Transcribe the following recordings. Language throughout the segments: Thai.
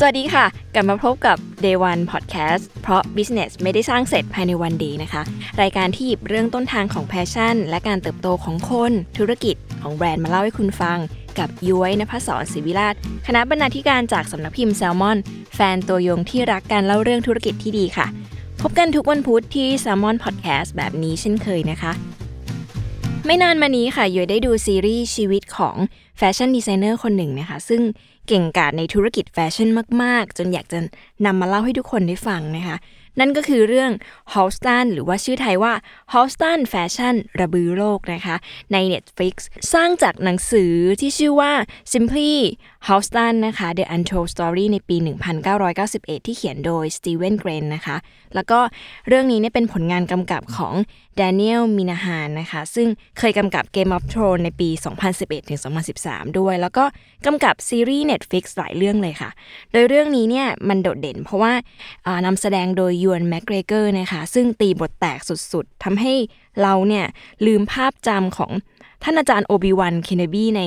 สวัสดีค่ะ กลับมาพบกับ Day One Podcast เพราะ Business ไม่ได้สร้างเสร็จภายในวันเดีนะคะ รายการที่หยิบเรื่องต้นทางของ passion และการเติบโตของคน ธุรกิจของแบรนด์มาเล่าให้คุณฟัง กับยอยนภศรศิวิราช คณะบรรณาธิการจากสำนักพิมพ์แซลมอน แฟนตัวยงที่รักการเล่าเรื่องธุรกิจที่ดีค่ะ พบกันทุกวันพุธที่ Salmon Podcast แบบนี้เช่นเคยนะคะไม่นานมานี้ค่ะยอยได้ดูซีรีส์ชีวิตของแฟชั่นดีไซเนอร์คนหนึ่งนะคะ ซึ่ง เก่งกาจในธุรกิจแฟชั่นมาก ๆ จนอยากจะนำมาเล่าให้ทุกคนได้ฟังนะคะ นั่นก็คือเรื่อง h o l s t o n หรือว่าชื่อไทยว่า h o l s t o n Fashion ระบือโลกนะคะ ใน Netflix สร้างจากหนังสือที่ชื่อว่า Simply h o l s t o n นะคะ The Untold Story ในปี 1991 ที่เขียนโดย Steven Grein นะคะ แล้วก็เรื่องนี้เนี่ยเป็นผลงานกำกับของ Daniel Minahan นะคะ ซึ่งเคยกำกับ Game of Thrones ในปี 2011-2013 ด้วย แล้วก็กำกับซีรีส์ Netflix หลายเรื่องเลยค่ะ โดยเรื่องนี้เนี่ยมันโดดเด่นเพราะว่าอ่านำแสดงโดย Ewan McGregor นะคะซึ่งตีบทแตกสุดๆทำให้เราเนี่ยลืมภาพจำของท่านอาจารย์ Obi-Wan Kenobi ใน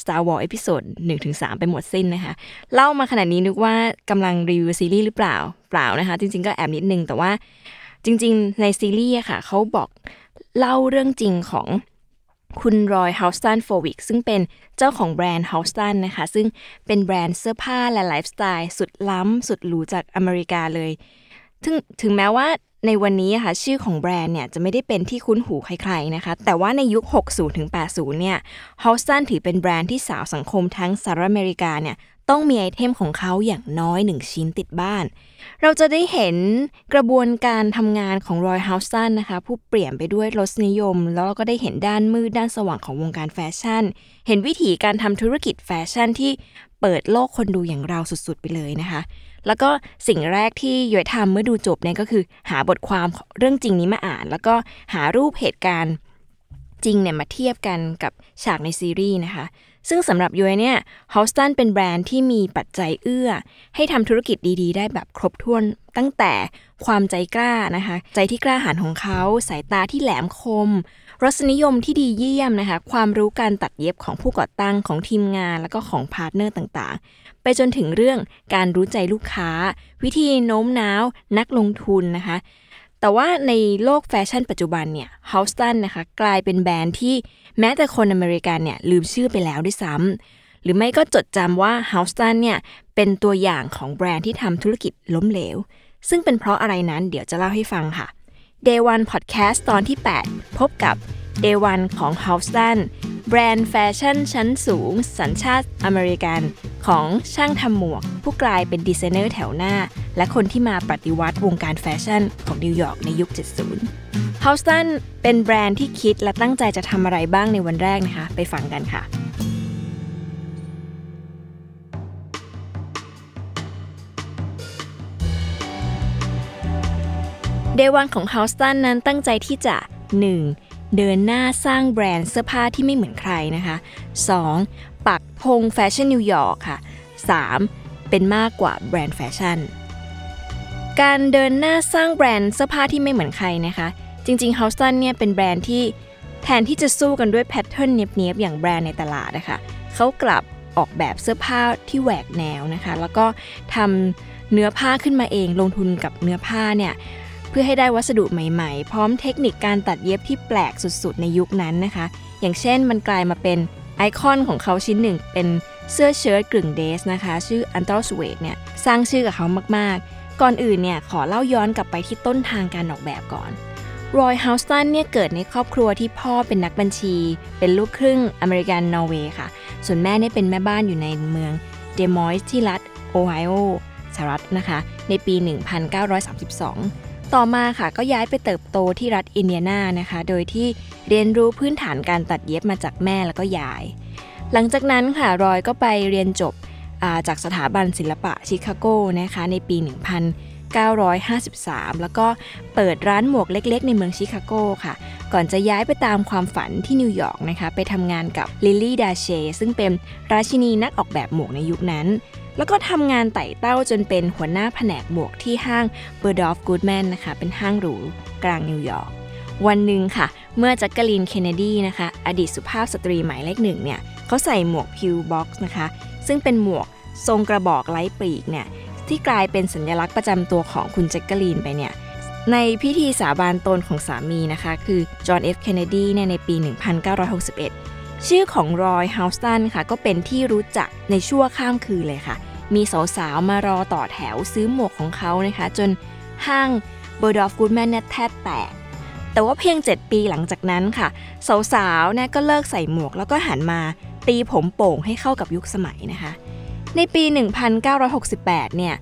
Star Wars Episode 1-3 ไปหมดสิ้นนะคะ เล่ามาขนาดนี้นึกว่ากำลังรีวิวซีรีส์หรือเปล่าเปล่านะคะ จริงๆก็แอบนิดนึง แต่ว่าจริงๆ ในซีรีส์ค่ะ เขาบอกเล่าเรื่องจริงของคุณ Roy Halston Frowick ซึ่งเป็นเจ้าของแบรนด์ Halston นะคะ ซึ่งเป็นแบรนด์เสื้อผ้าและไลฟ์สไตล์สุดล้ำ สุดหรูจากอเมริกาเลย ถึงถึงแม้ว่าในวันนี้ค่ะชื่อของแบรนด์เนี่ยจะไม่ได้เป็นที่คุ้นหูใครๆนะคะ แต่ว่าในยุค 60ถึง80เนี่ยฮ u สตันถือเป็นแบรนด์ที่สาวสังคมทั้งสหรัฐอเมริกาเนี่ยต้องมี item ของเขาอย่างน้อยหนึ่งชิ้นติดบ้าน เราจะได้เห็นกระบวนการทำงานของ Roy Halston นะคะผู้เปี่ยมไปด้วยรสนิยม แล้วเราก็ได้เห็นด้านมืดด้านสว่างของวงการแฟชั่น เห็นวิธีการทำธุรกิจแฟชั่นที่เปิดโลกคนดูอย่างเราสุดๆไปเลยนะคะ แล้วก็สิ่งแรกที่ย้อยทำเมื่อดูจบเนี่ยก็คือ หาบทความเรื่องจริงนี้มาอ่าน แล้วก็หารูปเหตุการณ์จริงเนี่ยมาเทียบกันกับฉากในซีรีส์นะคะ ซึ่งสำหรับย้อยเนี่ยฮอสตันเป็นแบรนด์ที่มีปัจจัยเอื้อ ให้ทำธุรกิจดีๆ ได้แบบครบถ้วนตั้งแต่ความใจกล้านะคะ ใจที่กล้าหาญของเขา สายตาที่แหลมคม รสนิยมที่ดีเยี่ยมนะคะ ความรู้การตัดเย็บของผู้ก่อตั้งของทีมงาน แล้วก็ของ partner ต่างๆ ไปจนถึงเรื่องการรู้ใจลูกค้า วิธีโน้มน้าว นักลงทุนนะคะ แต่ว่าในโลกแฟชั่นปัจจุบันเนี่ย Halston นะคะกลายเป็นแบรนด์ที่แม้แต่คนอเมริกันเนี่ยลืมชื่อไปแล้วด้วยซ้ำหรือไม่ก็จดจำว่า Halston เนี่ยเป็นตัวอย่างของแบรนด์ที่ทำธุรกิจล้มเหลว ซึ่งเป็นเพราะอะไรนั้นเดี๋ยวจะเล่าให้ฟังค่ะ Day One Podcast ตอนที่ 8 พบกับ Day One ของ h o u s t o n แบรนด์แฟชั่นชั้นสูง สัญชาติอเมริกัน ของช่างทำหมวก ผู้กลายเป็นดีไซเนอร์แถวหน้า และคนที่มาปฏิวัติวงการแฟชั่นของนิวยอร์กในยุค 70 h o u s t o n เป็นแบรนด์ที่คิดและตั้งใจจะทำอะไรบ้างในวันแรกนะคะ ไปฟังกันค่ะDay One ของ Halston นั้นตั้งใจที่จะ 1. เดินหน้าสร้างแบรนด์เสื้อผ้าที่ไม่เหมือนใครนะคะ 2. ปักธงแฟชั่นนิวยอร์กค่ะ 3. เป็นมากกว่าแบรนด์แฟชั่น การเดินหน้าสร้างแบรนด์เสื้อผ้าที่ไม่เหมือนใครนะคะ จริงๆ h o u s t o n เนี่ยเป็นแบรนด์ที่แทนที่จะสู้กันด้วย pattern เนียบๆอย่างแบรนด์ในตลาดนะคะเขากลับออกแบบเสื้อผ้าที่แหวกแนวนะคะ แล้วก็ทำเนื้อผ้าขึ้นมาเอง ลงทุนกับเนื้อผ้าเนี่ย พื่อให้ได้วัสดุใหม่ๆ พร้อมเทคนิคการตัดเย็บที่แปลกสุดๆ ในยุคนั้นนะคะ อย่างเช่นมันกลายมาเป็นไอคอนของเขาชิ้นหนึ่ง เป็นเสื้อเชิ้ตกึ่งเดสนะคะ ชื่ออันตอสเวดเนี่ยสร้างชื่อกับเขามากๆ ก่อนอื่นเนี่ยขอเล่าย้อนกลับไปที่ต้นทางการออกแบบก่อนรอยเฮาสตันเนี่ยเกิดในครอบครัวที่พ่อเป็นนักบัญชี เป็นลูกครึ่งอเมริกันนอร์เวย์ค่ะ ส่วนแม่เนี่ยเป็นแม่บ้านอยู่ในเมืองเดมอยส์ที่รัฐโอไฮโอสหรัฐนะคะ ในปี 1932 ต่อมาค่ะก็ย้ายไปเติบโตที่รัฐอินเดียนานะคะ โดยที่เรียนรู้พื้นฐานการตัดเย็บมาจากแม่แล้วก็ยาย หลังจากนั้นค่ะรอยก็ไปเรียนจบาจากสถาบันศิลปะชิคาโกนะคะในปี 19 1953 แล้วก็เปิดร้านหมวกเล็กๆ ในเมืองชิคาโกค่ะ ก่อนจะย้ายไปตามความฝันที่นิวยอร์กนะคะไปทำงานกับ Lilly Daché ซึ่งเป็นราชินีนักออกแบบหมวกในยุคนั้น แล้วก็ทำงานไต่เต้าจนเป็นหัวหน้าแผนกหมวกที่ห้าง Bergdorf Goodman นะคะ เป็นห้างหรูกลางนิวยอร์ก วันหนึ่งค่ะ เมื่อ Jacqueline Kennedy นะคะ อดีตสุภาพสตรีหมายเลขหนึ่งเนี่ยเขาใส่หมวก pillbox นะคะ ซึ่งเป็นหมวกทรงกระบอกไร้ปีกเนี่ยที่กลายเป็นสัญลักษณ์ประจำตัวของคุณ Jacqueline ไปเนี่ยในพิธีสาบานตนของสามีนะคะ คือ John F. Kennedy เนี่ยในปี 1961 ชื่อของ Roy Halston ค่ะ ก็เป็นที่รู้จักในชั่วข้ามคืนเลยค่ะ มีสาวๆ มารอต่อแถวซื้อหมวกของเขานะคะ จนห้าง Bergdorf Goodman เนี่ยแทบแตก แต่ว่าเพียง 7 ปีหลังจากนั้นค่ะ สาวๆนะก็เลิกใส่หมวกแล้วก็หันมาตีผมโป่งให้เข้ากับยุคสมัยนะคะ ในปี 1968 เนี่ย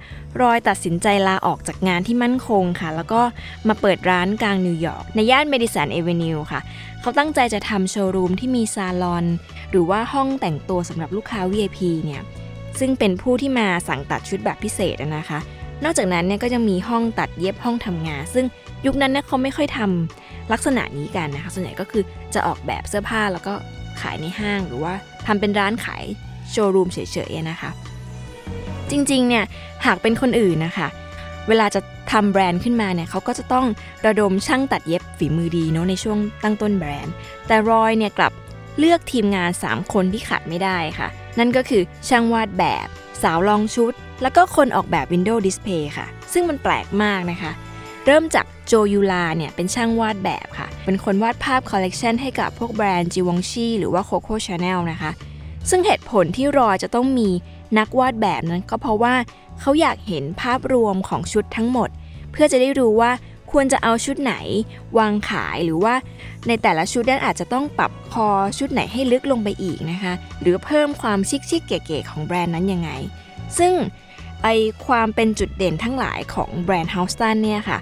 รอยตัดสินใจลาออกจากงานที่มั่นคงค่ะ แล้วก็มาเปิดร้านกลางนิวยอร์กในย่าน Madison Avenue ค่ะ เขาตั้งใจจะทำโชว์รูมที่มีซาลอน หรือว่าห้องแต่งตัวสำหรับลูกค้า VIP เนี่ย ซึ่งเป็นผู้ที่มาสั่งตัดชุดแบบพิเศษนะคะ นอกจากนั้นเนี่ยก็ยังมีห้องตัดเย็บห้องทำงาน ซึ่งยุคนั้นเนี่ยเขาไม่ค่อยทำลักษณะนี้กันนะคะ ส่วนใหญ่ก็คือจะออกแบบเสื้อผ้าแล้วก็ขายในห้างหรือว่าทำเป็นร้านขาย โชว์รูมเฉยๆนะคะ จริงๆ เนี่ยหากเป็นคนอื่นนะคะ เวลาจะทำแบรนด์ขึ้นมาเนี่ยเขาก็จะต้องระดมช่างตัดเย็บฝีมือดีเนาะในช่วงตั้งต้นแบรนด์ แต่รอยเนี่ยกลับเลือกทีมงาน 3 คนที่ขาดไม่ได้ค่ะ นั่นก็คือช่างวาดแบบ สาวลองชุด แล้วก็คนออกแบบ Windows Display ค่ะ ซึ่งมันแปลกมากนะคะ เริ่มจากโจยูลาเนี่ยเป็นช่างวาดแบบค่ะ เป็นคนวาดภาพคอลเลกชันให้กับพวกแบรนด์จีวองชีหรือว่า Coco Chanel นะคะ ซึ่งเหตุผลที่รอยจะต้องมีนักวาดแบบนั้นก็เพราะว่าเขาอยากเห็นภาพรวมของชุดทั้งหมด เพื่อจะได้รู้ว่าควรจะเอาชุดไหน วางขายหรือว่า ในแต่ละชุดนั้นอาจจะต้องปรับคอชุดไหนให้ลึกลงไปอีกนะคะ หรือเพิ่มความชิคๆเก๋ๆของแบรนด์นั้นยังไง ซึ่งไอความเป็นจุดเด่นทั้งหลายของแบรนด์เฮาสตันเนี่ยค่ะ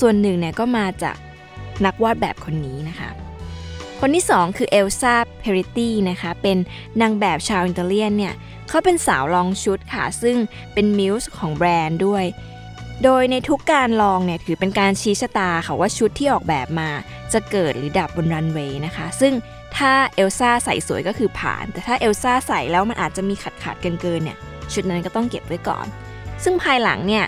ส่วนหนึ่งเนี่ยก็มาจากนักวาดแบบคนนี้นะคะ คนที่ 2 คือ Elsa Peretti นะคะ เป็นนางแบบชาวอิตาเลียนเนี่ยเขาเป็นสาวลองชุดค่ะ ซึ่งเป็น muse ของแบรนด์ด้วย โดยในทุกการลองเนี่ยถือเป็นการชี้ชะตาค่ะว่าชุดที่ออกแบบมา จะเกิดหรือดับบนรันเวย์นะคะ ซึ่งถ้าเอลซ่าใส่สวยก็คือผ่าน แต่ถ้าเอลซ่าใส่แล้วมันอาจจะมีขัดขาดๆเกินเกินเนี่ยชุดนั้นก็ต้องเก็บไว้ก่อน ซึ่งภายหลังเนี่ย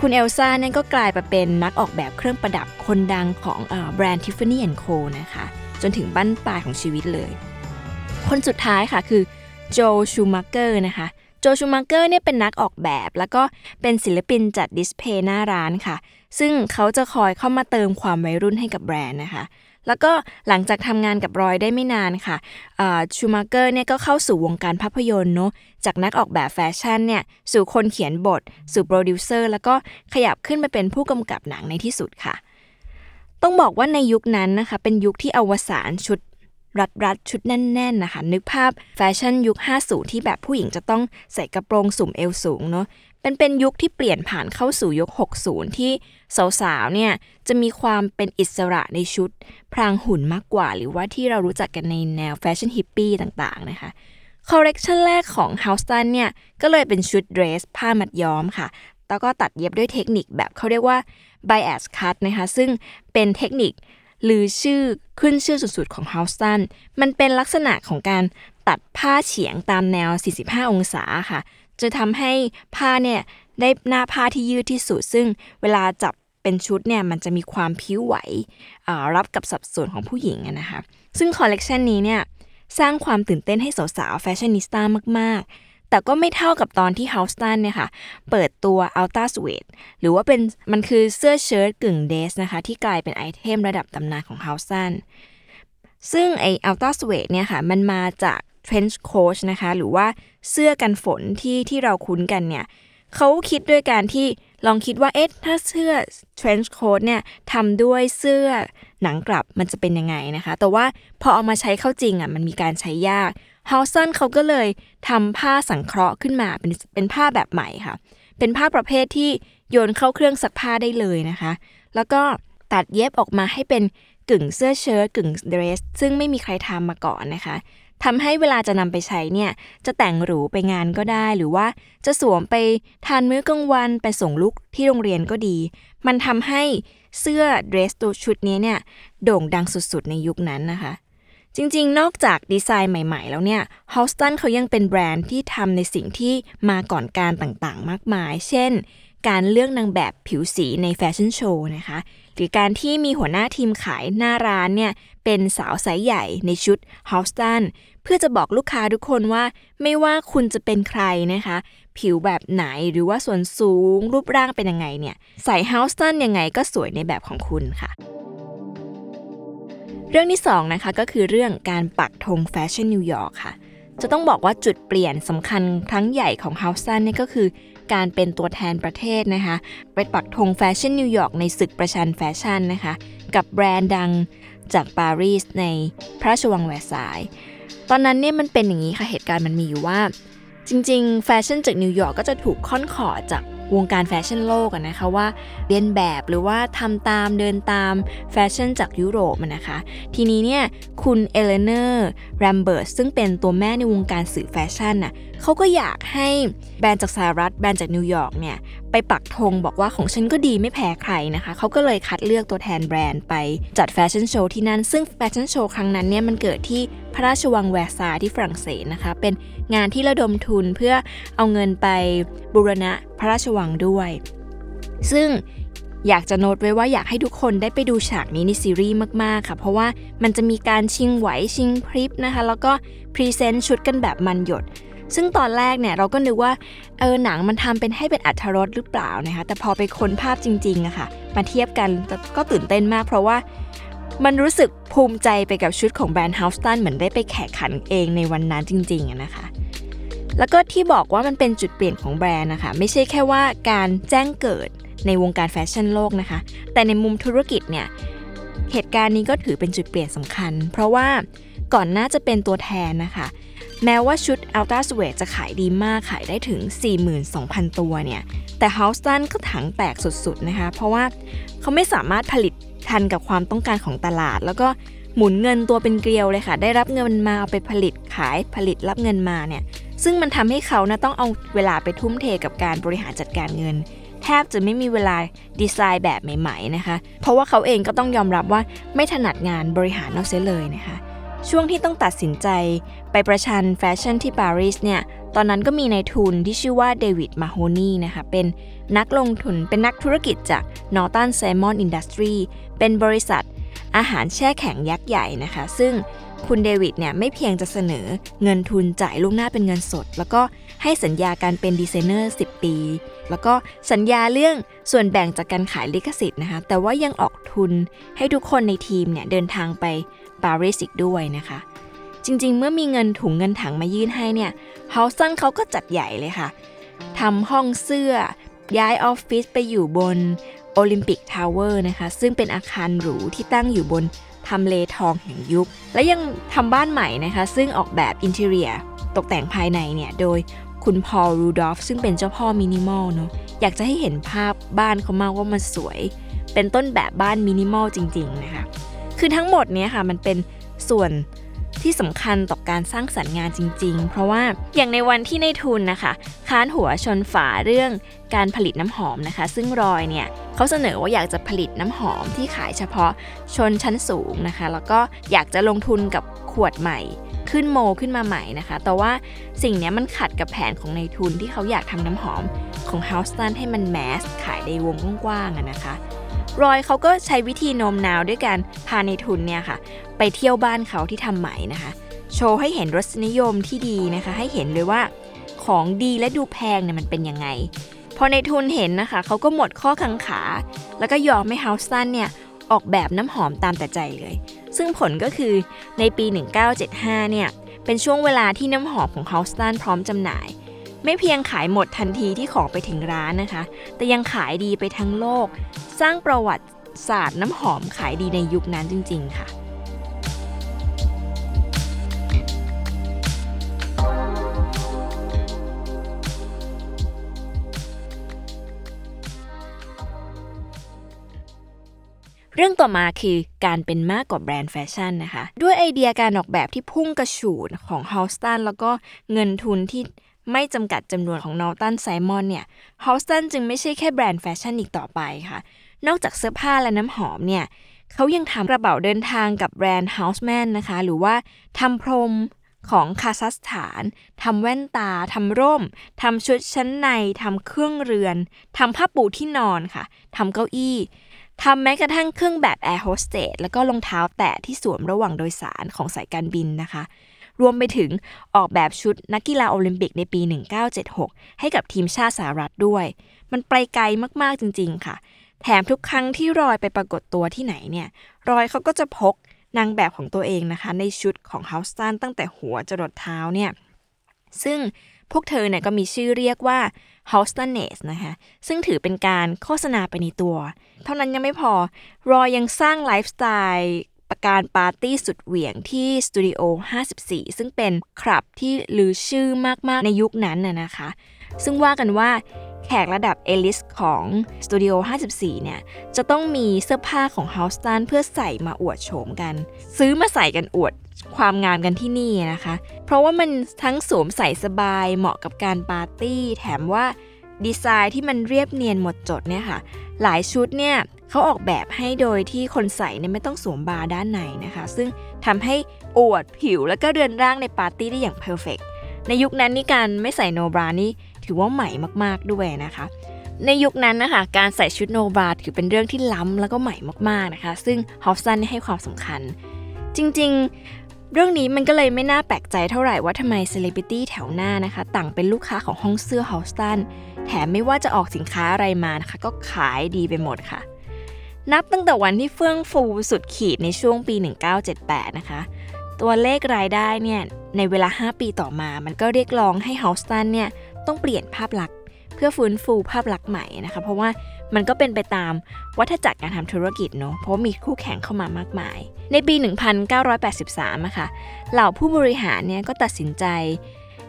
คุณเอลซ่าเนี่ยก็กลายมาเป็นนักออกแบบเครื่องประดับคนดังของแบรนด์ Tiffany & Co นะคะ จนถึงบั้นปลายของชีวิตเลย คนสุดท้ายค่ะคือ Joel Schumacher นะคะ Joel Schumacher เนี่ยเป็นนักออกแบบ แล้วก็เป็นศิลปินจัด display หน้าร้านค่ะ ซึ่งเขาจะคอยเข้ามาเติมความวัยรุ่นให้กับแบรนด์นะคะ แล้วก็หลังจากทำงานกับ Roy ได้ไม่นานค่ะ Schumacher เนี่ยก็เข้าสู่วงการภาพยนตร์เนาะจากนักออกแบบแฟชั่นเนี่ยสู่คนเขียนบท สู่โปรดิวเซอร์แล้วก็ขยับขึ้นไปเป็นผู้กำกับหนังในที่สุดค่ะ ต้องบอกว่าในยุคนั้นนะคะ เป็นยุคที่อวสานชุดรัดรัดชุดแน่นๆนะคะ นึกภาพแฟชั่นยุค 50 ที่แบบผู้หญิงจะต้องใส่กระโปรงสุ่มเอวสูงเนาะเป็นเป็นยุคที่เปลี่ยนผ่านเข้าสู่ยุค 60 ที่สาวๆเนี่ยจะมีความเป็นอิสระในชุด พรางหุ่นมากกว่า หรือว่าที่เรารู้จักกันในแนวแฟชั่นฮิปปี้ต่างๆนะคะคอลเลกชันแรกของ h o u s t o n เนี่ยก็เลยเป็นชุดเดรส ผ้ามัดย้อมค่ะ แล้วก็ตัดเย็บด้วยเทคนิคแบบเขาเรียกว่า bias cut นะคะซึ่งเป็นเทคนิคหรือชื่อขึ้นชื่อสุดๆของ h o u s t o n มันเป็นลักษณะของการตัดผ้าเฉียงตามแนว 45 องศาค่ะ จะทำให้ผ้าเนี่ยได้หน้าผ้าที่ยืดที่สุด ซึ่งเวลาจับเป็นชุดเนี่ยมันจะมีความพิ้วไหวรับกับสัดส่วนของผู้หญิงนะคะ ซึ่งคอลเลกชันนี้เนี่ยสร้างความตื่นเต้นให้สาวๆแฟชั่นนิสต้ามากๆ แต่ก็ไม่เท่ากับตอนที่ h o u s t o n เนี่ยค่ะ เปิดตัว Ultra Suede หรือว่าเป็นมันคือเสื้อเชิ้ตกึ่งเดสนะคะ ที่กลายเป็นไอเทมระดับตำนานของ h o u s t o n ซึ่งไอ Ultra Suede เนี่ยค่ะ มันมาจาก Trench Coat นะคะ หรือว่าเสื้อกันฝนที่ที่เราคุ้นกันเนี่ยเขาคิดด้วยการที่ลองคิดว่าเอ๊ะถ้าเสื้อ trench coat เนี่ยทำด้วยเสื้อหนังกลับมันจะเป็นยังไงนะคะ แต่ว่าพอเอามาใช้เข้าจริงอะมันมีการใช้ยาก h o u s o n เขาก็เลยทำผ้าสังเคราะห์ขึ้นมาเป็นเป็นผ้าแบบใหม่ค่ะ เป็นผ้าประเภทที่โยนเข้าเครื่องซักผ้าได้เลยนะคะ แล้วก็ตัดเย็บออกมาให้เป็นกึ่งเสื้อเชิ้ตกึ่งเดรส ซึ่งไม่มีใครทำมาก่อนนะคะทำให้เวลาจะนำไปใช้เนี่ย จะแต่งหรูไปงานก็ได้ หรือว่าจะสวมไปทานมื้อกลางวันไปส่งลูกที่โรงเรียนก็ดี มันทำให้เสื้อเดรสตัวชุดนี้เนี่ย โด่งดังสุดๆในยุคนั้นนะคะ จริงๆ นอกจากดีไซน์ใหม่ๆ แล้วเนี่ย Halston เขายังเป็นแบรนด์ที่ทำในสิ่งที่มาก่อนการต่างๆ มากมาย เช่น การเลือกนางแบบผิวสีในแฟชั่นโชว์นะคะ หรือการที่มีหัวหน้าทีมขายหน้าร้านเนี่ย เป็นสาวไซส์ใหญ่ในชุด Halston เพื่อจะบอกลูกค้าทุกคนว่า ไม่ว่าคุณจะเป็นใครนะคะ ผิวแบบไหนหรือว่าส่วนสูงรูปร่างเป็นยังไงเนี่ย ใส่ Halston ยังไงก็สวยในแบบของคุณค่ะ เรื่องที่2นะคะก็คือเรื่องการปักธงแฟชั่นนิวยอร์กค่ะ จะต้องบอกว่าจุดเปลี่ยนสำคัญครั้งใหญ่ของ Halston นี่ก็คือการเป็นตัวแทนประเทศนะคะไปปักธงแฟชั่นนิวยอร์กในศึกประชันแฟชั่นนะคะ กับแบรนด์ดังจากปารีสในพระราชวังแวร์ซายน์ตอนนั้นเนี่ยมันเป็นอย่างนี้ค่ะเหตุการณ์มันมีอยู่ว่า จริงๆ แฟชั่นจากนิวยอร์กก็จะถูกค่อนขอดจาก วงการแฟชั่นโลกอะนะคะว่าเลียนแบบหรือว่าทำตามเดินตามแฟชั่นจากยุโรปนะคะ ทีนี้เนี่ยคุณ Eleanor Lambert ซึ่งเป็นตัวแม่ในวงการสื่อแฟชั่นน่ะ เขาก็อยากให้แบรนด์จากสหรัฐแบรนด์จากนิวยอร์กเนี่ยไปปักธงบอกว่าของฉันก็ดีไม่แพ้ใครนะคะเขาก็เลยคัดเลือกตัวแทนแบรนด์ไปจัดแฟชั่นโชว์ที่นั่น ซึ่งแฟชั่นโชว์ครั้งนั้นเนี่ยมันเกิดที่พระราชวังแวร์ซายน์ที่ฝรั่งเศสนะคะ เป็นงานที่ระดมทุนเพื่อเอาเงินไปบูรณะพระราชวังด้วย ซึ่งอยากจะโน้ตไว้ว่าอยากให้ทุกคนได้ไปดูฉากนี้ในซีรีส์มาก ๆ ค่ะ เพราะว่ามันจะมีการชิงไหวชิงพริบนะคะ แล้วก็ present ชุดกันแบบมันหยด ซึ่งตอนแรกเนี่ยเราก็นึกว่าเออหนังมันทำเป็นให้เป็นอรรถรสหรือเปล่านะคะแต่พอไปค้นภาพจริงๆอะค่ะมาเทียบกันก็ตื่นเต้นมาก เพราะว่ามันรู้สึกภูมิใจไปกับชุดของแบรนด์ Halston เหมือนได้ไปแข่งขันเองในวันนั้นจริงๆนะคะ แล้วก็ที่บอกว่ามันเป็นจุดเปลี่ยนของแบรนด์นะคะไม่ใช่แค่ว่าการแจ้งเกิดในวงการแฟชั่นโลกนะคะ แต่ในมุมธุรกิจเนี่ยเหตุการณ์นี้ก็ถือเป็นจุดเปลี่ยนสำคัญ เพราะว่าก่อนหน้าจะเป็นตัวแทนนะคะ แม้ว่าชุด Ultra s w e a t จะขายดีมากขายได้ถึง 42,000 ตัวเนี่ย แต่ h o u s t o n ก็ถังแตกสุดๆนะคะ เพราะว่าเขาไม่สามารถผลิตทันกับความต้องการของตลาด แล้วก็หมุนเงินตัวเป็นเกลียวเลยค่ะ ได้รับเงินมาเอาไปผลิตขายผลิตรับเงินมาเนี่ย ซึ่งมันทำให้เขานะต้องเอาเวลาไปทุ่มเทกับการบริหารจัดการเงินแทบจะไม่มีเวลาดีไซน์แบบใหม่ ๆ นะคะ เพราะว่าเขาเองก็ต้องยอมรับว่าไม่ถนัดงานบริหารนอกเสียเลยนะคะ ช่วงที่ต้องตัดสินใจไปประชันแฟชั่นที่ปารีสเนี่ย ตอนนั้นก็มีนายทุนที่ชื่อว่า David Mahoney นะคะ เป็นนักลงทุน เป็นนักธุรกิจจาก Norton Simon Industry เป็นบริษัทอาหารแช่แข็งยักษ์ใหญ่นะคะ ซึ่งคุณเดวิดเนี่ยไม่เพียงจะเสนอเงินทุนจ่ายล่วงหน้าเป็นเงินสด แล้วก็ให้สัญญาการเป็นดีไซเนอร์ 10 ปี แล้วก็สัญญาเรื่องส่วนแบ่งจากการขายลิขสิทธิ์นะคะ แต่ว่ายังออกทุนให้ทุกคนในทีมเนี่ยเดินทางไปปารีสอีกด้วยนะคะ จริงๆ เมื่อมีเงินถุงเงินถังมายื่นให้เนี่ย Halston เขาก็จัดใหญ่เลยค่ะทำห้องเสื้อ ย้ายออฟฟิศไปอยู่บน Olympic Tower นะคะ ซึ่งเป็นอาคารหรูที่ตั้งอยู่บนทำเลทองแห่งยุค และยังทำบ้านใหม่นะคะ ซึ่งออกแบบ interior ตกแต่งภายในเนี่ย โดย คุณ Paul Rudolph ซึ่งเป็นเจ้าพ่อมินิมอลเนาะอยากจะให้เห็นภาพบ้านเขามากว่ามันสวย เป็นต้นแบบบ้านมินิมอลจริงๆนะคะคือทั้งหมดเนี้ยค่ะมันเป็นส่วนที่สำคัญต่อการสร้างสรรค์งานจริง ๆ เพราะว่าอย่างในวันที่ในทุนนะคะค้านหัวชนฝาเรื่องการผลิตน้ำหอมนะคะ ซึ่งรอยเนี่ยเขาเสนอว่าอยากจะผลิตน้ำหอมที่ขายเฉพาะชนชั้นสูงนะคะ แล้วก็อยากจะลงทุนกับขวดใหม่ ขึ้นโมขึ้นมาใหม่นะคะ แต่ว่าสิ่งนี้มันขัดกับแผนของในทุนที่เขาอยากทำน้ำหอมของ h o u s t o n ให้มันแมสขายในวงกว้างๆนะคะ รอยเขาก็ใช้วิธีโน้มน้าวด้วยการพาในทุนเนี่ยค่ะ ไปเที่ยวบ้านเขาที่ทำใหม่นะคะ โชว์ให้เห็นรสนิยมที่ดีนะคะ ให้เห็นเลยว่าของดีและดูแพงเนี่ยมันเป็นยังไง พอในทุนเห็นนะคะ เขาก็หมดข้อกังขา แล้วก็ยอมให้เฮาสตันเนี่ยออกแบบน้ำหอมตามแต่ใจเลย ซึ่งผลก็คือในปี 1975 เนี่ย เป็นช่วงเวลาที่น้ำหอมของเฮาสตันพร้อมจำหน่าย ไม่เพียงขายหมดทันทีที่ของไปถึงร้านนะคะ แต่ยังขายดีไปทั้งโลก สร้างประวัติศาสตร์น้ำหอมขายดีในยุคนั้นจริง ๆ ค่ะ เรื่องต่อมาคือการเป็นมากกว่าแบรนด์แฟชั่นนะคะ ด้วยไอเดียการออกแบบที่พุ่งกระฉูดของ h o u s t o n แล้วก็เงินทุนที่ไม่จำกัดจำนวนของนอลตันไซมอนเนี่ย h o u s t o n จึงไม่ใช่แค่แบรนด์แฟชั่นอีกต่อไปค่ะ นอกจากเสื้อผ้าและน้ำหอมเนี่ยเขายังทำกระเป๋าเดินทางกับแบรนด์ Hartmann นะคะ หรือว่าทำพรมของ Karastan ทำแว่นตาทำร่มทำชุดชั้นในทำเครื่องเรือนทำผ้าปูที่นอนค่ะทำเก้าอี้ ทำแม้กระทั่งเครื่องแบบแอร์โฮสเตสแล้วก็รองเท้าแตะที่สวมระหว่างโดยสารของสายการบินนะคะ รวมไปถึงออกแบบชุดนักกีฬาโอลิมปิกในปี 1976 ให้กับทีมชาติสหรัฐด้วย มันไปไกลมากๆจริง ๆ ค่ะ แถมทุกครั้งที่ Roy ไปปรากฏตัวที่ไหนเนี่ย Roy เขาก็จะพกนางแบบของตัวเองนะคะ ในชุดของ Halston ตั้งแต่หัวจรดเท้าเนี่ยซึ่ง พวกเธอเนี่ยก็มีชื่อเรียกว่า h o u s t o n e s นะคะ ซึ่งถือเป็นการโฆษณาไปในตัว เท่านั้นยังไม่พอ Roy ยังสร้างไลฟ์สไตล์ประการปาร์ตี้สุดเหวี่ยงที่สตูดิโอ54 ซึ่งเป็นคลับที่ลือชื่อมาก ๆ ในยุคนั้นน่ะนะคะ ซึ่งว่ากันว่าแขกระดับ A-list ของสตูดิโอ54 เนี่ย จะต้องมีเสื้อผ้าของ h o u s t o n เพื่อใส่มาอวดโฉมกัน ซื้อมาใส่กันอวด ความงามกันที่นี่นะคะ เพราะว่ามันทั้งสวมใส่สบายเหมาะกับการปาร์ตี้ แถมว่าดีไซน์ที่มันเรียบเนียนหมดจดเนี่ยค่ะ หลายชุดเนี่ยเขาออกแบบให้โดยที่คนใส่เนี่ยไม่ต้องสวมบราด้านในนะคะ ซึ่งทำให้อวดผิวแล้วก็เรือนร่างในปาร์ตี้ได้อย่าง perfect ในยุคนั้นนี่การไม่ใส่ no bra นี่ถือว่าใหม่มากๆด้วยนะคะ ในยุคนั้นนะคะการใส่ชุด no bra ถือเป็นเรื่องที่ล้ำแล้วก็ใหม่มากๆนะคะ ซึ่งฮอฟสันให้ความสำคัญ จริงๆ เรื่องนี้มันก็เลยไม่น่าแปลกใจเท่าไหร่ว่าทำไมเซเลบริตี้แถวหน้านะคะ ต่างเป็นลูกค้าของห้องเสื้อฮอฟสันแถมไม่ว่าจะออกสินค้าอะไรมานะคะ ก็ขายดีไปหมดค่ะ นับตั้งแต่วันที่เฟื่องฟูสุดขีดในช่วงปี 1978 นะคะ ตัวเลขรายได้เนี่ยในเวลา 5 ปีต่อมา มันก็เรียกร้องให้ฮอสตันเนี่ยต้องเปลี่ยนภาพลักษณ์ เพื่อฟื้นฟูภาพลักษณ์ใหม่นะคะ เพราะว่ามันก็เป็นไปตามวัฏจักรการทำธุรกิจเนาะเพราะมีคู่แข่งเข้ามามากมาย ในปี 1983อะค่ะเหล่าผู้บริหารเนี่ยก็ตัดสินใจ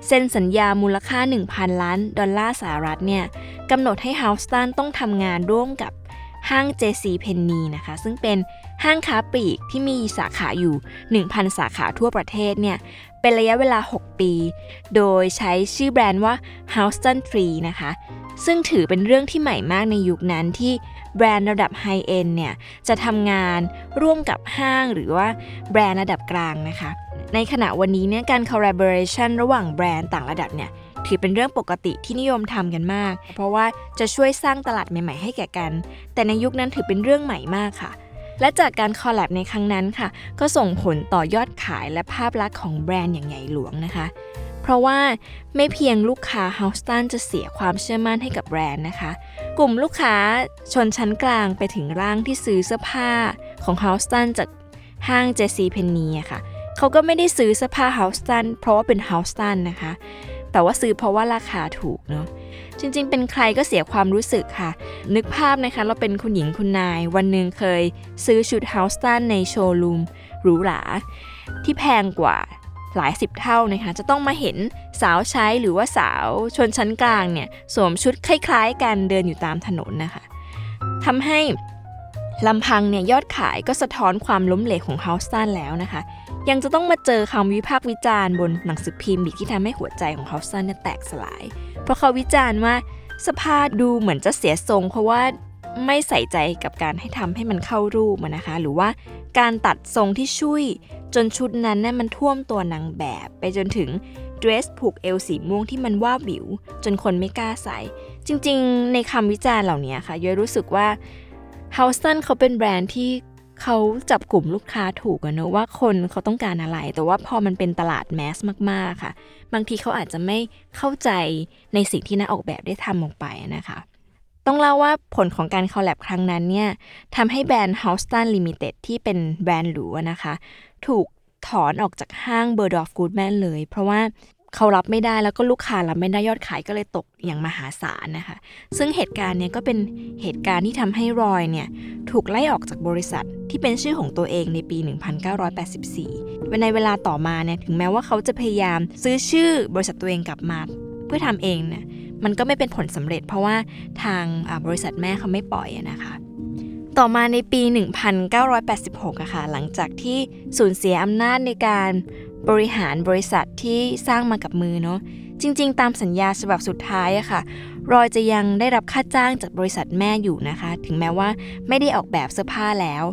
เซ็นสัญญามูลค่า 1,000 ล้านดอลลาร์สหรัฐเนี่ยกำหนดให้ฮาวสตันต้องทำงานร่วมกับห้าง JC p e n n y นะคะ ซึ่งเป็นห้างค้าปลีกที่มีสาขาอยู่ 1,000 สาขาทั่วประเทศเนี่ย เป็นระยะเวลา 6 ปี โดยใช้ชื่อแบรนด์ว่า Houston Tree นะคะ ซึ่งถือเป็นเรื่องที่ใหม่มากในยุคนั้นที่แบรนด์ระดับไฮเอ็นเนี่ย จะทำงานร่วมกับห้างหรือว่าแบรนด์ระดับกลางนะคะ ในขณะวันนี้เนี่ยการ collaboration ระหว่างแบรนด์ต่างระดับเนี่ยถือเป็นเรื่องปกติที่นิยมทำกันมาก เพราะว่าจะช่วยสร้างตลาดใหม่ ๆ ให้แก่กัน แต่ในยุคนั้นถือเป็นเรื่องใหม่มากค่ะ และจากการคอลแลบในครั้งนั้นค่ะ ก็ส่งผลต่อยอดขายและภาพลักษณ์ของแบรนด์อย่างใหญ่หลวงนะคะ เพราะว่าไม่เพียงลูกค้า h o u s t o n จะเสียความเชื่อมั่นให้กับแบรนด์นะคะ กลุ่มลูกค้าชนชั้นกลางไปถึงร่างที่ซื้อเสื้อผ้าของ h o u s t o n จากห้าง JC Penney อะค่ะ เขาก็ไม่ได้ซื้อเสื้อผ้า h o u s t o n เพราะว่าเป็น h o u s t o n นะคะ แต่ว่าซื้อเพราะว่าราคาถูกเนาะจริงๆ เป็นใครก็เสียความรู้สึกค่ะ นึกภาพนะคะเราเป็นคุณหญิงคุณนาย วันหนึ่งเคยซื้อชุด h o u s t o n ในโชว์รูมหรูหราที่แพงกว่าหลายสิบเท่านะคะ จะต้องมาเห็นสาวใช้หรือว่าสาวชนชั้นกลางเนี่ย สวมชุดคล้ายๆกันเดินอยู่ตามถนนนะคะทำให้ ลำพังเนี่ยยอดขายก็สะท้อนความล้มเหลวของ h o u s t o n แล้วนะคะ ยังจะต้องมาเจอคำวิพากษ์วิจารณ์บนหนังสือพิมพ์อีกที่ทำให้หัวใจของ h o u s t o n เนี่ยแตกสลาย เพราะเขาวิจารณ์ว่าสภาดูเหมือนจะเสียทรง เพราะว่าไม่ใส่ใจกับการให้ทำให้มันเข้ารูปนะคะ หรือว่าการตัดทรงที่ช่วยจนชุดนั้นน่ยมันท่วมตัวนางแบบ ไปจนถึงเดรสผูกเอวสีม่วงที่มันว่าบิว จนคนไม่กล้าใส่ จริงๆ ในคำวิจารณ์เหล่านี้ค่ะย้อยรู้สึกว่า h o u s t o n เขาเป็นแบรนด์ที่เขาจับกลุ่มลูกค้าถูกอะเนอะว่าคนเขาต้องการอะไร แต่ว่าพอมันเป็นตลาดแมสมากๆค่ะ บางทีเขาอาจจะไม่เข้าใจในสิ่งที่นักออกแบบได้ทำลงไปนะคะต้องเล่าว่าผลของการคอลแลบครั้งนั้นเนี่ยทำให้แบรนด์ h o u s t o n Limited ที่เป็นแบรนด์หรูนะคะ ถูกถอนออกจากห้าง Bird of Goodman เลย เพราะว่า เขารับไม่ได้แล้วก็ลูกค้ารับไม่ได้ยอดขายก็เลยตกอย่างมหาศาลนะคะ ซึ่งเหตุการณ์เนี้ยก็เป็นเหตุการณ์ที่ทำให้รอยเนี่ยถูกไล่ออกจากบริษัทที่เป็นชื่อของตัวเองในปี 1984 ในเวลาต่อมาเนี่ยถึงแม้ว่าเขาจะพยายามซื้อชื่อบริษัทตัวเองกลับมาเพื่อทำเองเนี่ยมันก็ไม่เป็นผลสำเร็จ เพราะว่าทางบริษัทแม่เขาไม่ปล่อยนะคะต่อมาในปี 1986อะค่ะ หลังจากที่สูญเสียอำนาจในการ บริหารบริษัทที่สร้างมากับมือเนาะจริง ๆ ตามสัญญาฉบับสุดท้ายอะค่ะ รอยจะยังได้รับค่าจ้างจากบริษัทแม่อยู่นะคะ ถึงแม้ว่าไม่ได้ออกแบบเสื้อผ้าแล้ว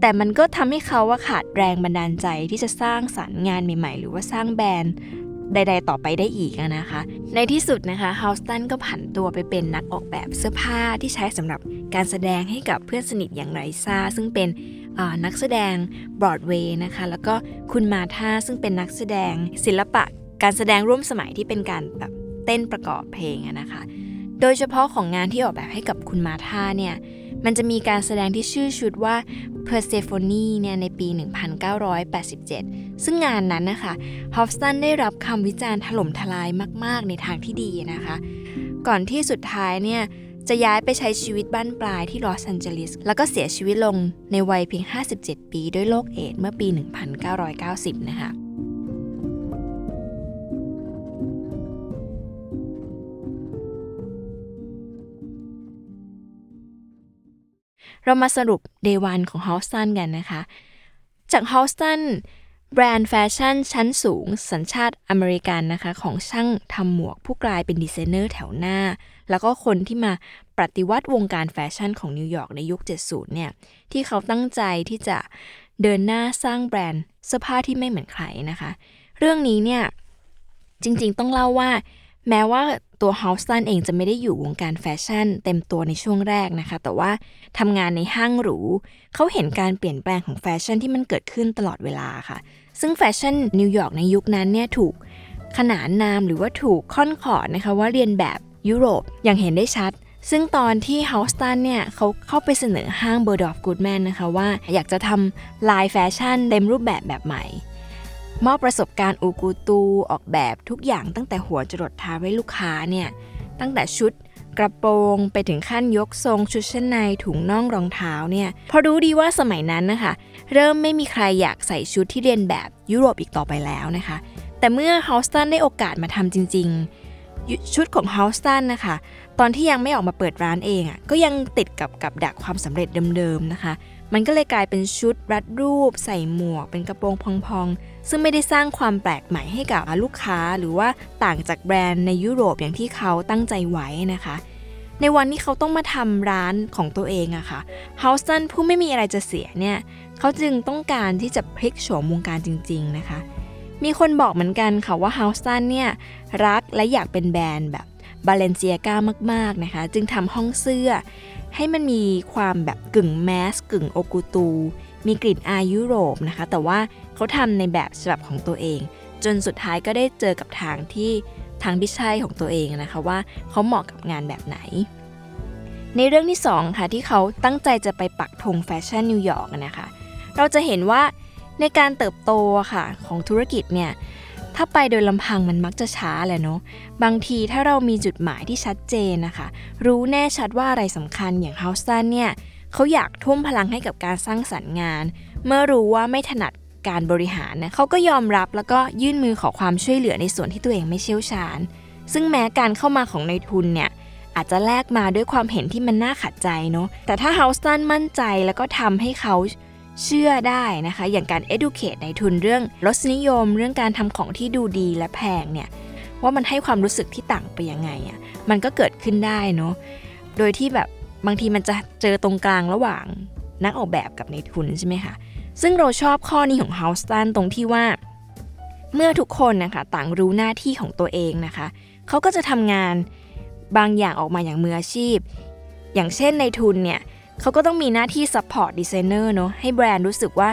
แต่มันก็ทำให้เขาว่าขาดแรงบันดาลใจที่จะสร้างสรรค์งานใหม่ ๆ หรือว่าสร้างแบรนด์ ใด ๆ ต่อไปได้อีกนะคะ ในที่สุดนะคะฮาวสตันก็ผันตัวไปเป็นนักออกแบบเสื้อผ้าที่ใช้สำหรับการแสดงให้กับเพื่อนสนิทอย่างไรซาซึ่งเป็นนักแสดงบรอดเวย์นะคะ แล้วก็คุณมาธาซึ่งเป็นนักแสดงศิลปะ การแสดงร่วมสมัยที่เป็นการแบบเต้นประกอบเพลงนะคะ โดยเฉพาะของงานที่ออกแบบให้กับคุณมาธาเนี่ย มันจะมีการแสดงที่ชื่อชุดว่า Persephone เนี่ยในปี 1987 ซึ่งงานนั้นนะคะฮอฟสันได้รับคำวิจารณ์ถล่มทลายมาก ๆ ในทางที่ดีนะคะ ก่อนที่สุดท้ายเนี่ยจะย้ายไปใช้ชีวิตบ้านปลายที่ลอสแอนเจลิส แล้วก็เสียชีวิตลงในวัยเพียง 57 ปีด้วยโรคเอดส์เมื่อปี 1990 นะคะ เรามาสรุป Day 1ของ h o u s t o n กันนะคะ จาก h o u s t o n แบรนด์แฟชั่นชั้นสูง สัญชาติอเมริกันนะคะ ของช่างทำหมวกผู้กลายเป็นดีไซเนอร์แถวหน้า แล้วก็คนที่มาปฏิวัติวงการแฟชั่นของนิวยอร์กในยุค 70 เนี่ย ที่เขาตั้งใจที่จะเดินหน้าสร้างแบรนด์เสื้อผ้าที่ไม่เหมือนใครนะคะ เรื่องนี้เนี่ย จริงๆต้องเล่าว่า แม้ว่า ตัว Halston เองจะไม่ได้อยู่วงการแฟชั่น เต็มตัวในช่วงแรกนะคะ แต่ว่าทำงานในห้างหรู เขาเห็นการเปลี่ยนแปลงของแฟชั่นที่มันเกิดขึ้นตลอดเวลาค่ะ ซึ่งแฟชั่นนิวยอร์กในยุคนั้นเนี่ยถูกขนานนามหรือว่าถูกค่อนขอดนะคะว่าเลียนแบบยุโรปอย่างเห็นได้ชัด ซึ่งตอนที่ Halston เนี่ยเขาเข้าไปเสนอห้าง Bergdorf Goodman นะคะว่าอยากจะทำลายแฟชั่นเต็มรูปแบบแบบใหม่ มอบประสบการณ์อูกูตูออกแบบทุกอย่างตั้งแต่หัวจรดเท้าให้ลูกค้าเนี่ยตั้งแต่ชุดกระโปรงไปถึงขั้นยกทรงชุดชั้นในถุงน่องรองเท้าเนี่ยพอรู้ดีว่าสมัยนั้นนะคะ เริ่มไม่มีใครอยากใส่ชุดที่เรียนแบบยุโรปอีกต่อไปแล้วนะคะ แต่เมื่อฮาสตันได้โอกาสมาทำจริง ๆ ชุดของฮาสตันนะคะ ตอนที่ยังไม่ออกมาเปิดร้านเองอะ่ะก็ยังติดกับกับดักความสำเร็จเดิมๆนะคะ มันก็เลยกลายเป็นชุดรัดรูป ใส่หมวก เป็นกระโปรงพองๆ ซึ่งไม่ได้สร้างความแปลกใหม่ให้กับลูกค้า หรือว่าต่างจากแบรนด์ในยุโรปอย่างที่เขาตั้งใจไว้นะคะ ในวันที่เขาต้องมาทำร้านของตัวเองอะค่ะฮาวสตันผู้ไม่มีอะไรจะเสียเนี่ยเขาจึงต้องการที่จะพลิกโฉมวงการจริง ๆนะคะ มีคนบอกเหมือนกันค่ะว่าฮาวสตันเนี่ยรักและอยากเป็นแบรนด์แบบบาเลนเซียก้ามากๆนะคะ จึงทำห้องเสื้อ ให้มันมีความแบบกึ่งแมสกึ่งโอกูตู มีกลิ่นอายยุโรปนะคะ แต่ว่าเขาทำในแบบฉบับของตัวเอง จนสุดท้ายก็ได้เจอกับทางที่ทางที่ใช่ของตัวเองนะคะว่าเขาเหมาะกับงานแบบไหน ในเรื่องที่2ค่ะที่เขาตั้งใจจะไปปักธงแฟชั่นนิวยอร์กนะคะ เราจะเห็นว่าในการเติบโตค่ะของธุรกิจเนี่ย ถ้าไปโดยลำพังมันมักจะช้าแหละเนาะ บางทีถ้าเรามีจุดหมายที่ชัดเจนนะคะ รู้แน่ชัดว่าอะไรสำคัญอย่างเฮาสตันเนี่ยเขาอยากทุ่มพลังให้กับการสร้างสรรค์งาน เมื่อรู้ว่าไม่ถนัดการบริหารนะเขาก็ยอมรับแล้วก็ยื่นมือขอความช่วยเหลือในส่วนที่ตัวเองไม่เชี่ยวชาญ ซึ่งแม้การเข้ามาของในทุนเนี่ยอาจจะแลกมาด้วยความเห็นที่มันน่าขัดใจเนาะ แต่ถ้าเฮาสตันมั่นใจแล้วก็ทำให้เขา เชื่อได้นะคะ อย่างการ educate ในทุนเรื่องรสนิยม เรื่องการทำของที่ดูดีและแพงเนี่ยว่ามันให้ความรู้สึกที่ต่างไปยังไงอะ่ะมันก็เกิดขึ้นได้เนาะโดยที่แบบบางทีมันจะเจอตรงกลางระหว่างนักออกแบบกับในทุนใช่ไหมคะซึ่งเราชอบข้อนี้ของ h o u s t o n ตรงที่ว่า เมื่อทุกคนนะคะต่างรู้หน้าที่ของตัวเองนะคะเขาก็จะทำงานบางอย่างออกมาอย่างมืออาชีพ อย่างเช่นในทุนเนี่ย เขาก็ต้องมีหน้าที่ support designer เนาะให้แบรนด์รู้สึกว่า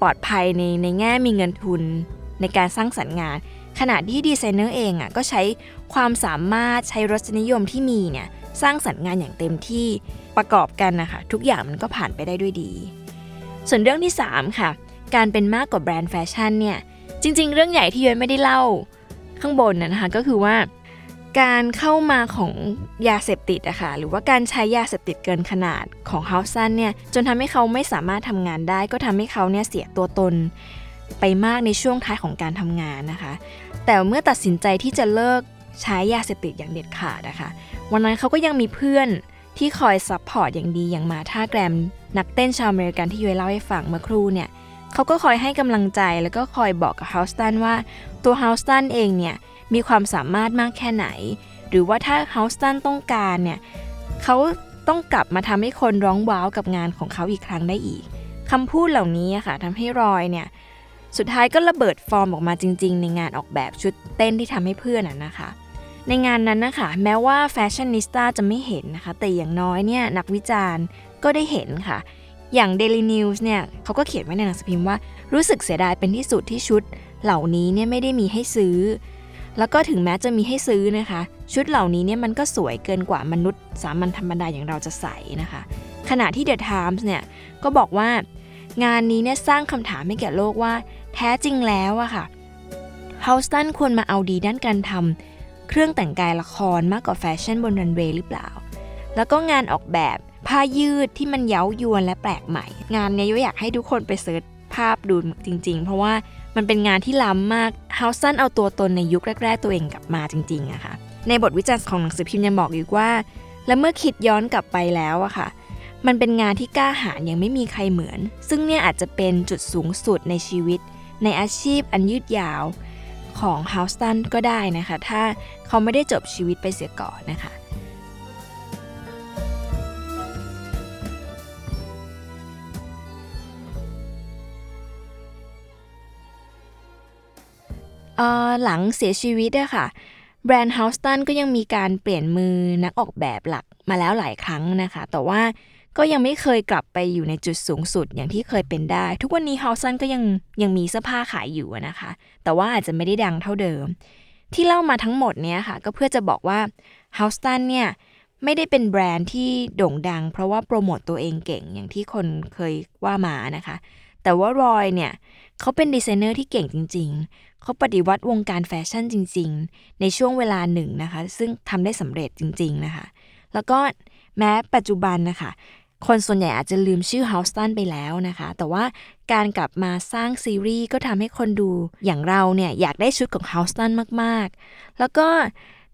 ปลอดภัยในในแง่มีเงินทุนในการสร้างสรรค์งาน ขณะที่ดีไซเนอร์เองอะ่ะก็ใช้ความสามารถใช้รสนิยมที่มีเนี่ยสร้างสรรค์งานอย่างเต็มที่ประกอบกันนะคะทุกอย่างมันก็ผ่านไปได้ด้วยดี ส่วนเรื่องที่ 3 ค่ะ การเป็นมากกว่าแบรนด์แฟชั่นเนี่ยจริง ๆ เรื่องใหญ่ที่ย้อยไม่ได้เล่าข้างบนนะคะก็คือว่า การเข้ามาของยาเสพติดอะค่ะหรือว่าการใช้ยาเสพติดเกินขนาดของเฮาสันเนี่ยจนทำให้เขาไม่สามารถทำงานได้ ก็ทำให้เขาเนี่ยเสียตัวตนไปมากในช่วงท้ายของการทำงานนะคะ แต่เมื่อตัดสินใจที่จะเลิกใช้ยาเสพติดอย่างเด็ดขาดนะคะวันนั้นเขาก็ยังมีเพื่อนที่คอย support อย่างดีอย่าง Martha Graham นักเต้นชาวอเมริกันที่ยุ้ยเล่าให้ฟังเมื่อครู่เนี่ยเขาก็คอยให้กำลังใจแล้วก็คอยบอกกับ Halston ว่า ตัว Halston เองเนี่ย มีความสามารถมากแค่ไหน หรือว่าถ้า Halston ต้องการเนี่ยเขาต้องกลับมาทำให้คนร้องว้าวกับงานของเขาอีกครั้งได้อีกคำพูดเหล่านี้ค่ะทำให้รอยเนี่ยสุดท้ายก็ระเบิดฟอร์มออกมาจริง ๆ ในงานออกแบบชุดเต้นที่ทำให้เพื่อนน่ะนะคะ ในงานนั้นนะคะ แม้ว่าแฟชั่นนิสต้าจะไม่เห็นนะคะ แต่อย่างน้อยเนี่ยนักวิจารณ์ก็ได้เห็นค่ะ อย่าง Daily News เนี่ยเขาก็เขียนไว้ในหนังสือพิมพ์ว่า รู้สึกเสียดายเป็นที่สุดที่ชุดเหล่านี้เนี่ยไม่ได้มีให้ซื้อ แล้วก็ถึงแม้จะมีให้ซื้อนะคะ ชุดเหล่านี้เนี่ยมันก็สวยเกินกว่ามนุษย์สามัญธรรมดาอย่างเราจะใส่นะคะ ขณะที่ The Times เนี่ยก็บอกว่างานนี้เนี่ยสร้างคำถามให้แก่โลกว่า แท้จริงแล้วอะค่ะเฮาสตันควรมาเอาดีด้านการทำเครื่องแต่งกายละครมากกว่าแฟชั่นบนรันเวย์หรือเปล่า แล้วก็งานออกแบบผ้ายืดที่มันเย้ายวนและแปลกใหม่ งานเนี้ยอยากให้ทุกคนไปเสิร์ชภาพดูจริง ๆ เพราะว่า มันเป็นงานที่ล้ำมากเฮาสันเอาตัวตนในยุคแรก ๆ ตัวเองกลับมาจริงๆอะค่ะ ในบทวิจารณ์ของหนังสือพิมพ์ยังบอกอีกว่า และเมื่อคิดย้อนกลับไปแล้วอะค่ะ มันเป็นงานที่กล้าหาญยังไม่มีใครเหมือน ซึ่งเนี่ยอาจจะเป็นจุดสูงสุดในชีวิต ในอาชีพอันยืดยาวของเฮาสตันก็ได้นะคะ ถ้าเขาไม่ได้จบชีวิตไปเสียก่อนนะคะ เอ่อหลังเสียชีวิตอะค่ะ แบรนด์เฮาสตันก็ยังมีการเปลี่ยนมือนักออกแบบหลักมาแล้วหลายครั้งนะคะ แต่ว่าก็ยังไม่เคยกลับไปอยู่ในจุดสูงสุดอย่างที่เคยเป็นได้ ทุกวันนี้เฮาสตันก็ยังยังมีเสื้อผ้าขายอยู่นะคะ แต่ว่าอาจจะไม่ได้ดังเท่าเดิม ที่เล่ามาทั้งหมดเนี้ยค่ะ ก็เพื่อจะบอกว่าเฮาสตันเนี่ยไม่ได้เป็นแบรนด์ที่โด่งดัง เพราะว่าโปรโมตตัวเองเก่งอย่างที่คนเคยว่ามานะคะ แต่ว่า Roy เนี่ย เขาเป็นดีไซเนอร์ที่เก่งจริง ๆ เขาปฏิวัติวงการแฟชั่นจริง ๆ ในช่วงเวลาหนึ่งนะคะ ซึ่งทำได้สำเร็จจริง ๆ นะคะ แล้วก็แม้ปัจจุบันนะคะ คนส่วนใหญ่อาจจะลืมชื่อ h o u s t o n ไปแล้วนะคะ แต่ว่าการกลับมาสร้างซีรีส์ก็ทำให้คนดูอย่างเราเนี่ยอยากได้ชุดของ Halston มาก ๆ แล้วก็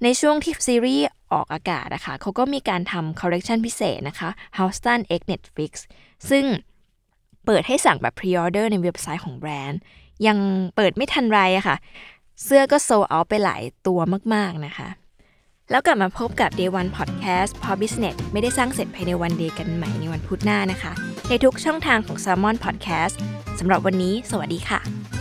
ในช่วงที่ซีรีส์ออกอากาศนะคะเขาก็มีการทำคอลเลกชันพิเศษนะคะ h o u s t o n X Netflix ซึ่ง เปิดให้สั่งแบบ pre-order ในเว็บไซต์ของแบรนด์ ยังเปิดไม่ทันไรอะค่ะ เสื้อก็โซเอาไปหลายตัวมากๆนะคะ แล้วกลับมาพบกับ Day One Podcast เพราะ Business ไม่ได้สร้างเสร็จภายใน One Day กันใหม่ในวันพุธหน้านะคะ ในทุกช่องทางของ Salmon Podcast สำหรับวันนี้ สวัสดีค่ะ